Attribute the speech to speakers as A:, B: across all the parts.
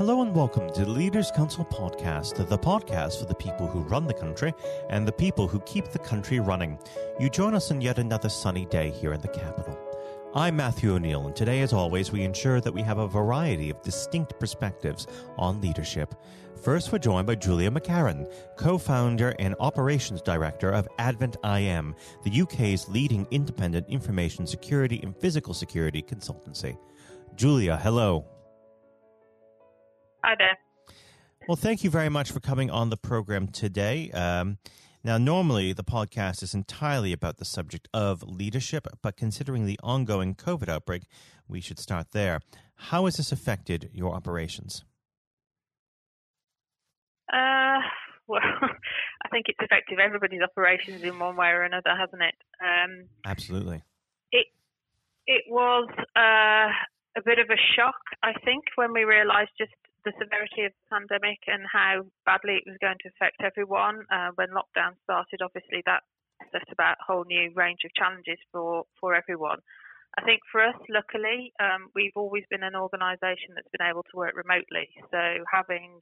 A: Hello and welcome to the Leaders Council podcast, the podcast for the people who run the country and the people who keep the country running. You join us on yet another sunny day here in the capital. I'm Matthew O'Neill, and today, as always, we ensure that we have a variety of distinct perspectives on leadership. First, we're joined by Julia McCarron, co founder and operations director of Advent IM, the UK's leading independent information security and physical security consultancy. Julia, hello.
B: Hi there.
A: Well, thank you very much for coming on the program today. Um, now, normally the podcast is entirely about the subject of leadership, but considering the ongoing COVID outbreak, we should start there. How has this affected your operations?
B: Uh, well, I think it's affected everybody's operations in one way or another, hasn't it? Um,
A: Absolutely.
B: It it was uh, a bit of a shock, I think, when we realised just the severity of the pandemic and how badly it was going to affect everyone. Uh, when lockdown started, obviously that set about a whole new range of challenges for, for everyone. I think for us, luckily, um, we've always been an organisation that's been able to work remotely. So having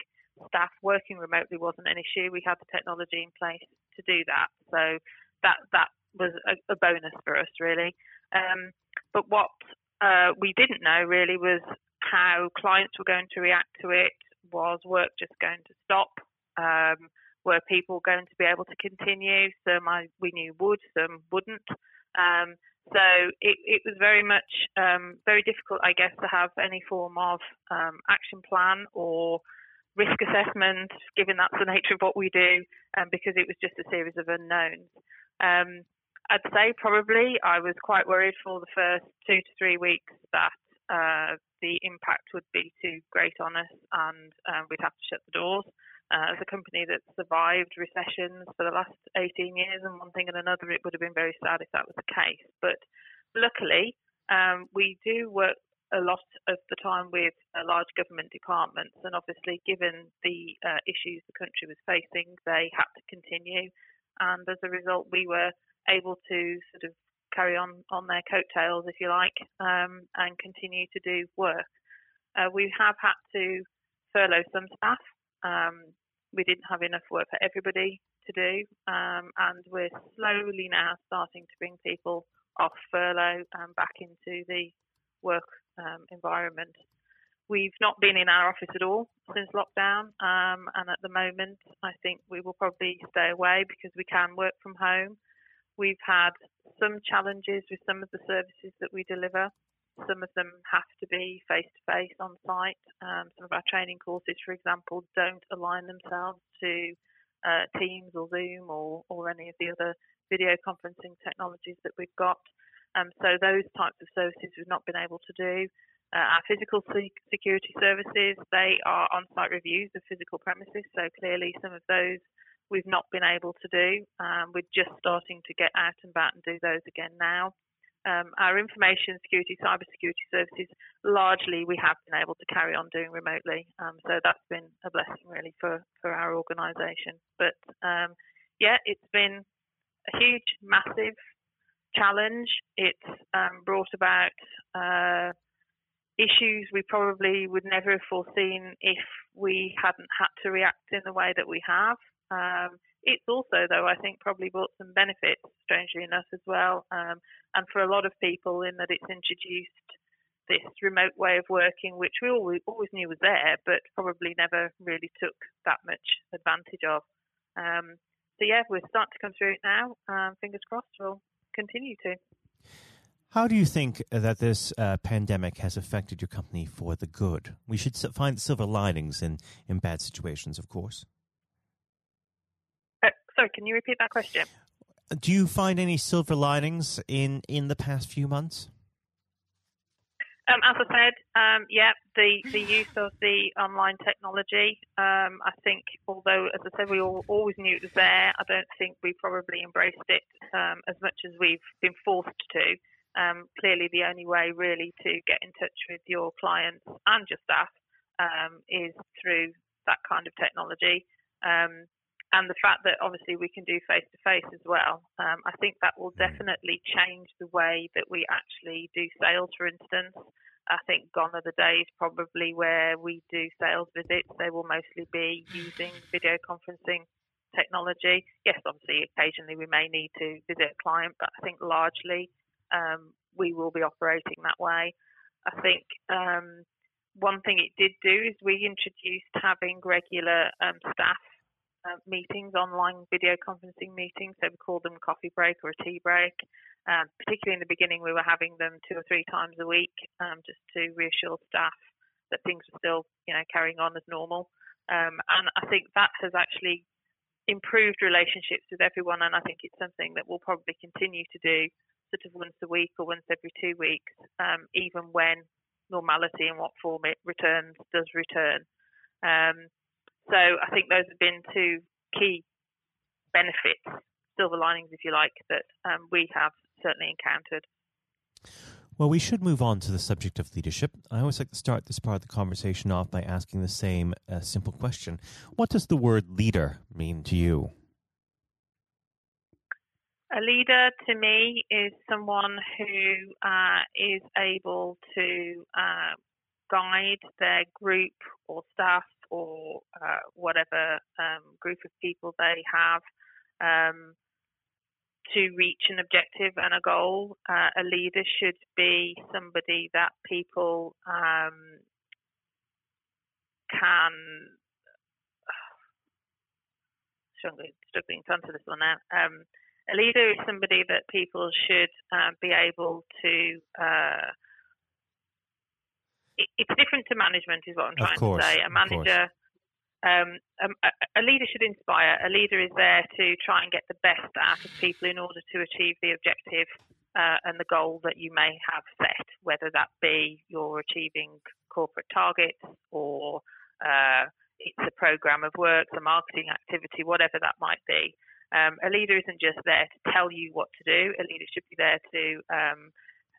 B: staff working remotely wasn't an issue. We had the technology in place to do that. So that that was a, a bonus for us, really. Um, but what uh, we didn't know really was how clients were going to react to it. Was work just going to stop? Um, were people going to be able to continue? Some I, we knew would, some wouldn't. Um, so it, it, was very much um, very difficult, I guess, to have any form of um, action plan or risk assessment, given that's the nature of what we do, um, because it was just a series of unknowns. Um, I'd say probably I was quite worried for the first two to three weeks that uh, the impact would be too great on us and um, we'd have to shut the doors. Uh, as a company that survived recessions for the last 18 years and one thing and another, it would have been very sad if that was the case. But luckily, um, we do work a lot of the time with uh, large government departments, and obviously, given the uh, issues the country was facing, they had to continue. And as a result, we were able to sort of carry on on their coattails, if you like, um, and continue to do work. Uh, we have had to furlough some staff. Um, we didn't have enough work for everybody to do, um, and we're slowly now starting to bring people off furlough and back into the work um, environment. We've not been in our office at all since lockdown, um, and at the moment, I think we will probably stay away because we can work from home. We've had some challenges with some of the services that we deliver. Some of them have to be face to face on site. Um, some of our training courses, for example, don't align themselves to uh, Teams or Zoom or, or any of the other video conferencing technologies that we've got. Um, so those types of services we've not been able to do. Uh, our physical security services, they are on-site reviews of physical premises. So clearly some of those we've not been able to do. Um, we're just starting to get out and about and do those again now. Um, our information security, cyber security services, largely we have been able to carry on doing remotely. Um, so that's been a blessing really for, for our organisation. But um, yeah, it's been a huge, massive challenge. It's um, brought about uh, issues we probably would never have foreseen if we hadn't had to react in the way that we have. Um, it's also, though, I think probably brought some benefits, strangely enough, as well. Um, and for a lot of people, in that it's introduced this remote way of working, which we always, always knew was there, but probably never really took that much advantage of. Um, so, yeah, we're starting to come through it now. Um, fingers crossed, we'll continue to.
A: How do you think that this uh, pandemic has affected your company for the good? We should find silver linings in, in bad situations, of course.
B: Sorry, can you repeat that question?
A: Do you find any silver linings in in the past few months?
B: Um, as I said, um, yeah, the, the use of the online technology. Um, I think, although, as I said, we all, always knew it was there, I don't think we probably embraced it um, as much as we've been forced to. Um, clearly, the only way really to get in touch with your clients and your staff um, is through that kind of technology. Um, and the fact that obviously we can do face to face as well, um, I think that will mm. definitely change the way that we actually do sales, for instance. I think gone are the days probably where we do sales visits. They will mostly be using video conferencing technology. Yes, obviously, occasionally we may need to visit a client, but I think largely um, we will be operating that way. I think um, one thing it did do is we introduced having regular um, staff uh, meetings, online video conferencing meetings. So we call them coffee break or a tea break. Um, particularly in the beginning, we were having them two or three times a week, um, just to reassure staff that things were still, you know, carrying on as normal. Um, and I think that has actually improved relationships with everyone, and I think it's something that we'll probably continue to do, sort of once a week or once every two weeks, um, even when normality in what form it returns does return. Um, so I think those have been two key benefits, silver linings, if you like, that um, we have certainly encountered.
A: Well, we should move on to the subject of leadership. I always like to start this part of the conversation off by asking the same uh, simple question What does the word leader mean to you?
B: A leader to me is someone who uh, is able to uh, guide their group or staff or uh, whatever um, group of people they have um, to reach an objective and a goal. Uh, a leader should be somebody that people um, can. Struggling, struggling to answer this one now. Um, a leader is somebody that people should uh, be able to. It, it's different to management, is what I'm trying
A: course,
B: to say. A manager um, um, a, a, leader should inspire. A leader is there to try and get the best out of people in order to achieve the objective uh, and the goal that you may have set, whether that be you're achieving corporate targets or uh, it's a program of work, a marketing activity, whatever that might be. Um, a leader isn't just there to tell you what to do. A leader should be there to um,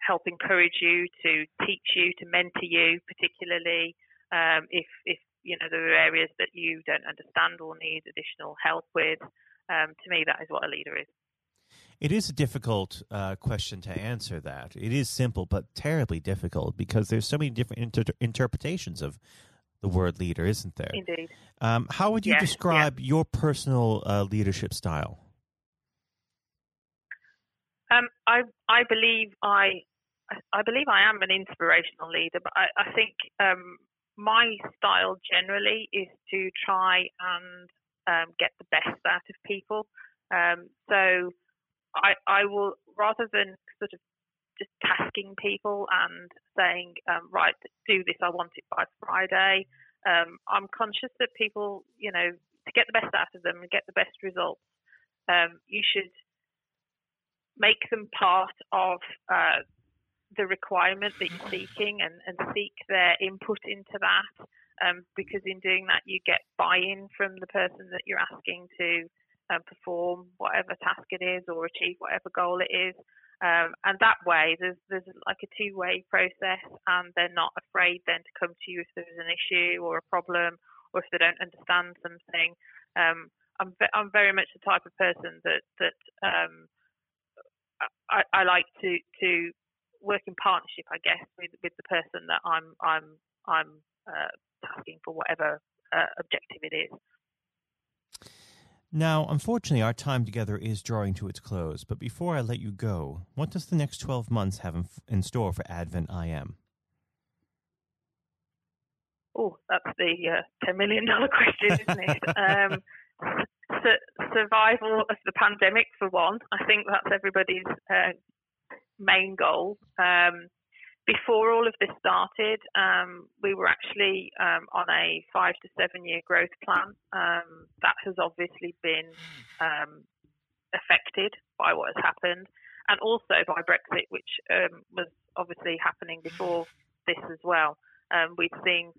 B: help encourage you, to teach you, to mentor you, particularly um, if, if you know there are areas that you don't understand or need additional help with. Um, to me, that is what a leader is.
A: It is a difficult uh, question to answer. That it is simple, but terribly difficult because there's so many different inter- interpretations of the word leader, isn't there?
B: Indeed.
A: Um, how would you
B: yes,
A: describe your personal uh, leadership style?
B: Um, I I believe I I believe I am an inspirational leader, but I, I think um, my style generally is to try and um, get the best out of people. Um, so I, I will rather than sort of just tasking people and saying, um, right, do this, I want it by Friday. Um, I'm conscious that people, you know, to get the best out of them and get the best results, you should make them part of uh, the requirement that you're seeking and, and seek their input into that. Um, because in doing that, you get buy-in from the person that you're asking to um, perform whatever task it is or achieve whatever goal it is. Um, and that way, there's there's like a two-way process, and they're not afraid then to come to you if there's an issue or a problem, or if they don't understand something. Um, I'm I'm very much the type of person that that um, I, I like to to work in partnership, I guess, with, with the person that I'm I'm I'm uh, tasking for whatever uh, objective it is.
A: Now, unfortunately, our time together is drawing to its close. But before I let you go, what does the next 12 months have in, in store for Advent IM?
B: Oh, that's the uh, $10 million question, isn't it? um, su- survival of the pandemic, for one. I think that's everybody's uh, main goal. Um, before all of this started, um, we were actually um, on a five to seven year growth plan. Um, that has obviously been um, affected by what has happened and also by Brexit, which um, was obviously happening before this as well. we've seen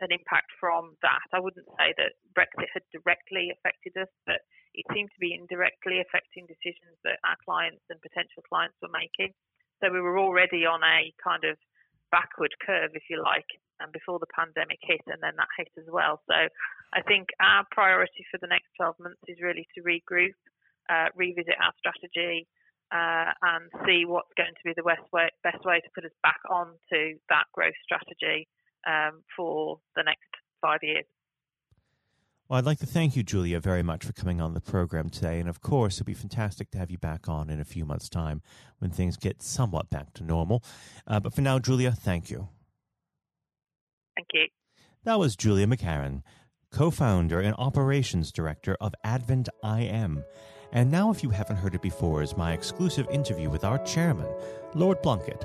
B: an impact from that. I wouldn't say that Brexit had directly affected us, but it seemed to be indirectly affecting decisions that our clients and potential clients were making. So we were already on a kind of backward curve, if you like, and before the pandemic hit, and then that hit as well. So I think our priority for the next 12 months is really to regroup, uh, revisit our strategy, uh, and see what's going to be the best way, best way to put us back onto that growth strategy um, for the next five years.
A: Well, I'd like to thank you, Julia, very much for coming on the program today. And of course, it'd be fantastic to have you back on in a few months' time when things get somewhat back to normal. Uh, but for now, Julia, thank you.
B: Thank you.
A: That was Julia McCarron, co founder and operations director of Advent IM. And now, if you haven't heard it before, is my exclusive interview with our chairman, Lord Blunkett.